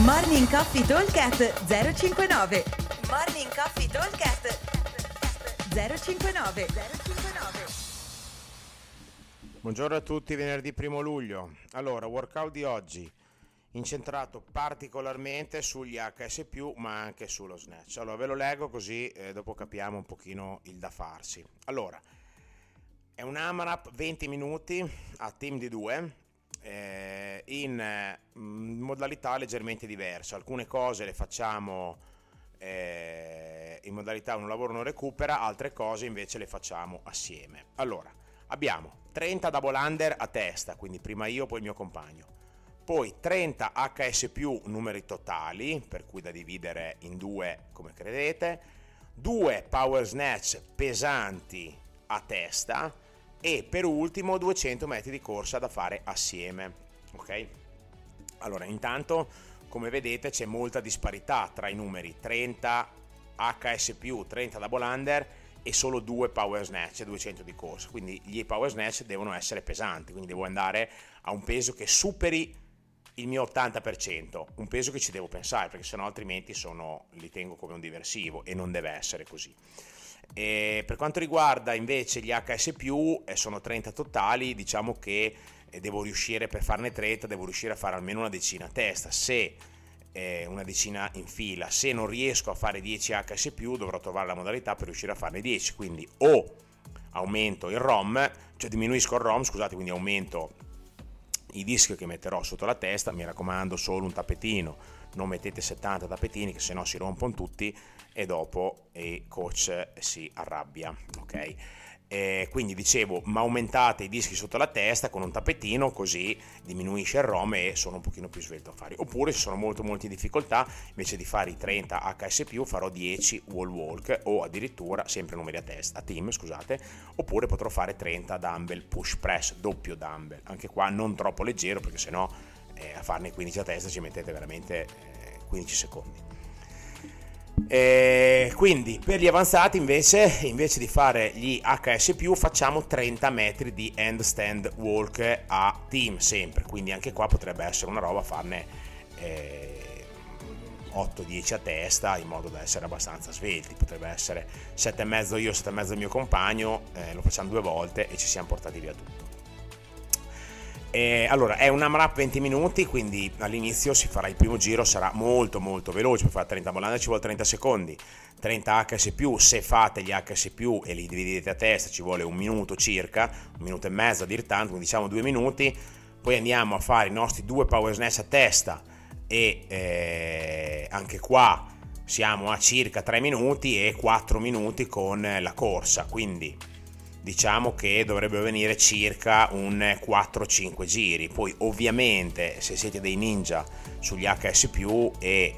Morning Coffee Talkcast 059 Morning Coffee Talkcast 059 059 Buongiorno a tutti, venerdì 1 luglio. Allora, workout di oggi incentrato particolarmente sugli HS+, ma anche sullo snatch. Allora, ve lo leggo così eh, dopo capiamo un pochino il da farsi. Allora, è un AMRAP 20 minuti a team di due, eh, in eh, modalità leggermente diverse. Alcune cose le facciamo eh, in modalità uno lavoro non recupera, altre cose invece le facciamo assieme. Allora, abbiamo 30 double under a testa, quindi prima io, poi il mio compagno. Poi 30 HS numeri totali, per cui da dividere in due come credete. Due power snatch pesanti a testa e per ultimo 200 metri di corsa da fare assieme. Ok? Allora, intanto, come vedete, c'è molta disparità tra i numeri 30 HS+, 30 double under e solo due power snatch e 200 di corsa. Quindi gli power snatch devono essere pesanti, quindi devo andare a un peso che superi il mio 80%, un peso che ci devo pensare perché sennò altrimenti sono, li tengo come un diversivo e non deve essere così. E per quanto riguarda invece gli HS+, eh, sono 30 totali, diciamo che eh, devo riuscire, per farne 30, devo riuscire a fare almeno una decina a testa. Se eh, una decina in fila, se non riesco a fare 10 HS+, dovrò trovare la modalità per riuscire a farne 10. Quindi o aumento il ROM, cioè diminuisco il ROM, scusate, quindi aumento i dischi che metterò sotto la testa, mi raccomando solo un tappetino, non mettete 70 tappetini che sennò si rompono tutti e dopo il coach si arrabbia, ok? Eh, quindi dicevo, ma aumentate i dischi sotto la testa con un tappetino così diminuisce il ROM e sono un pochino più svelto a fare. Oppure se sono molto molto in difficoltà, invece di fare i 30 HS+, farò 10 wall walk o addirittura sempre numeri a testa, a team, scusate, oppure potrò fare 30 dumbbell push press, doppio dumbbell. Anche qua non troppo leggero perché sennò eh, a farne 15 a testa ci mettete veramente eh, 15 secondi. E quindi per gli avanzati invece, invece di fare gli HS facciamo 30 metri di handstand walk a team sempre, quindi anche qua potrebbe essere una roba farne eh, 8-10 a testa in modo da essere abbastanza svelti, potrebbe essere 7,5 io, 7,5 il mio compagno, eh, lo facciamo due volte e ci siamo portati via tutto. E allora è un AMRAP 20 minuti, quindi all'inizio si farà il primo giro, sarà molto molto veloce, per fare 30 volante ci vuole 30 secondi, 30 HS+, se fate gli HS+, e li dividete a testa ci vuole un minuto circa, un minuto e mezzo a dir tanto, quindi diciamo due minuti, poi andiamo a fare i nostri due power snatch a testa e eh, anche qua siamo a circa 3 minuti e 4 minuti con la corsa, quindi diciamo che dovrebbe venire circa un 4-5 giri. Poi ovviamente se siete dei ninja sugli HS e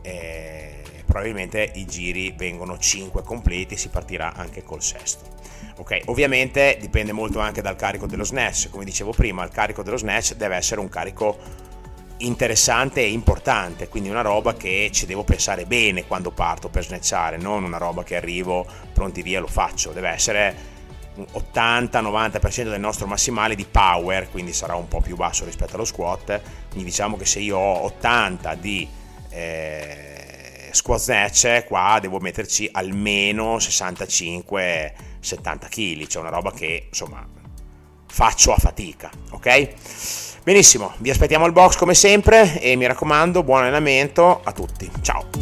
eh, probabilmente i giri vengono 5 completi, si partirà anche col sesto. Ok, ovviamente dipende molto anche dal carico dello snatch, come dicevo prima, il carico dello snatch deve essere un carico interessante e importante, quindi una roba che ci devo pensare bene quando parto per snatchare, non una roba che arrivo pronti via lo faccio, deve essere 80-90% del nostro massimale di power, quindi sarà un po' più basso rispetto allo squat. Quindi diciamo che se io ho 80 di eh, squat snatch, qua devo metterci almeno 65-70 kg, cioè una roba che insomma faccio a fatica, ok? Benissimo, vi aspettiamo al box come sempre e mi raccomando, buon allenamento a tutti. Ciao!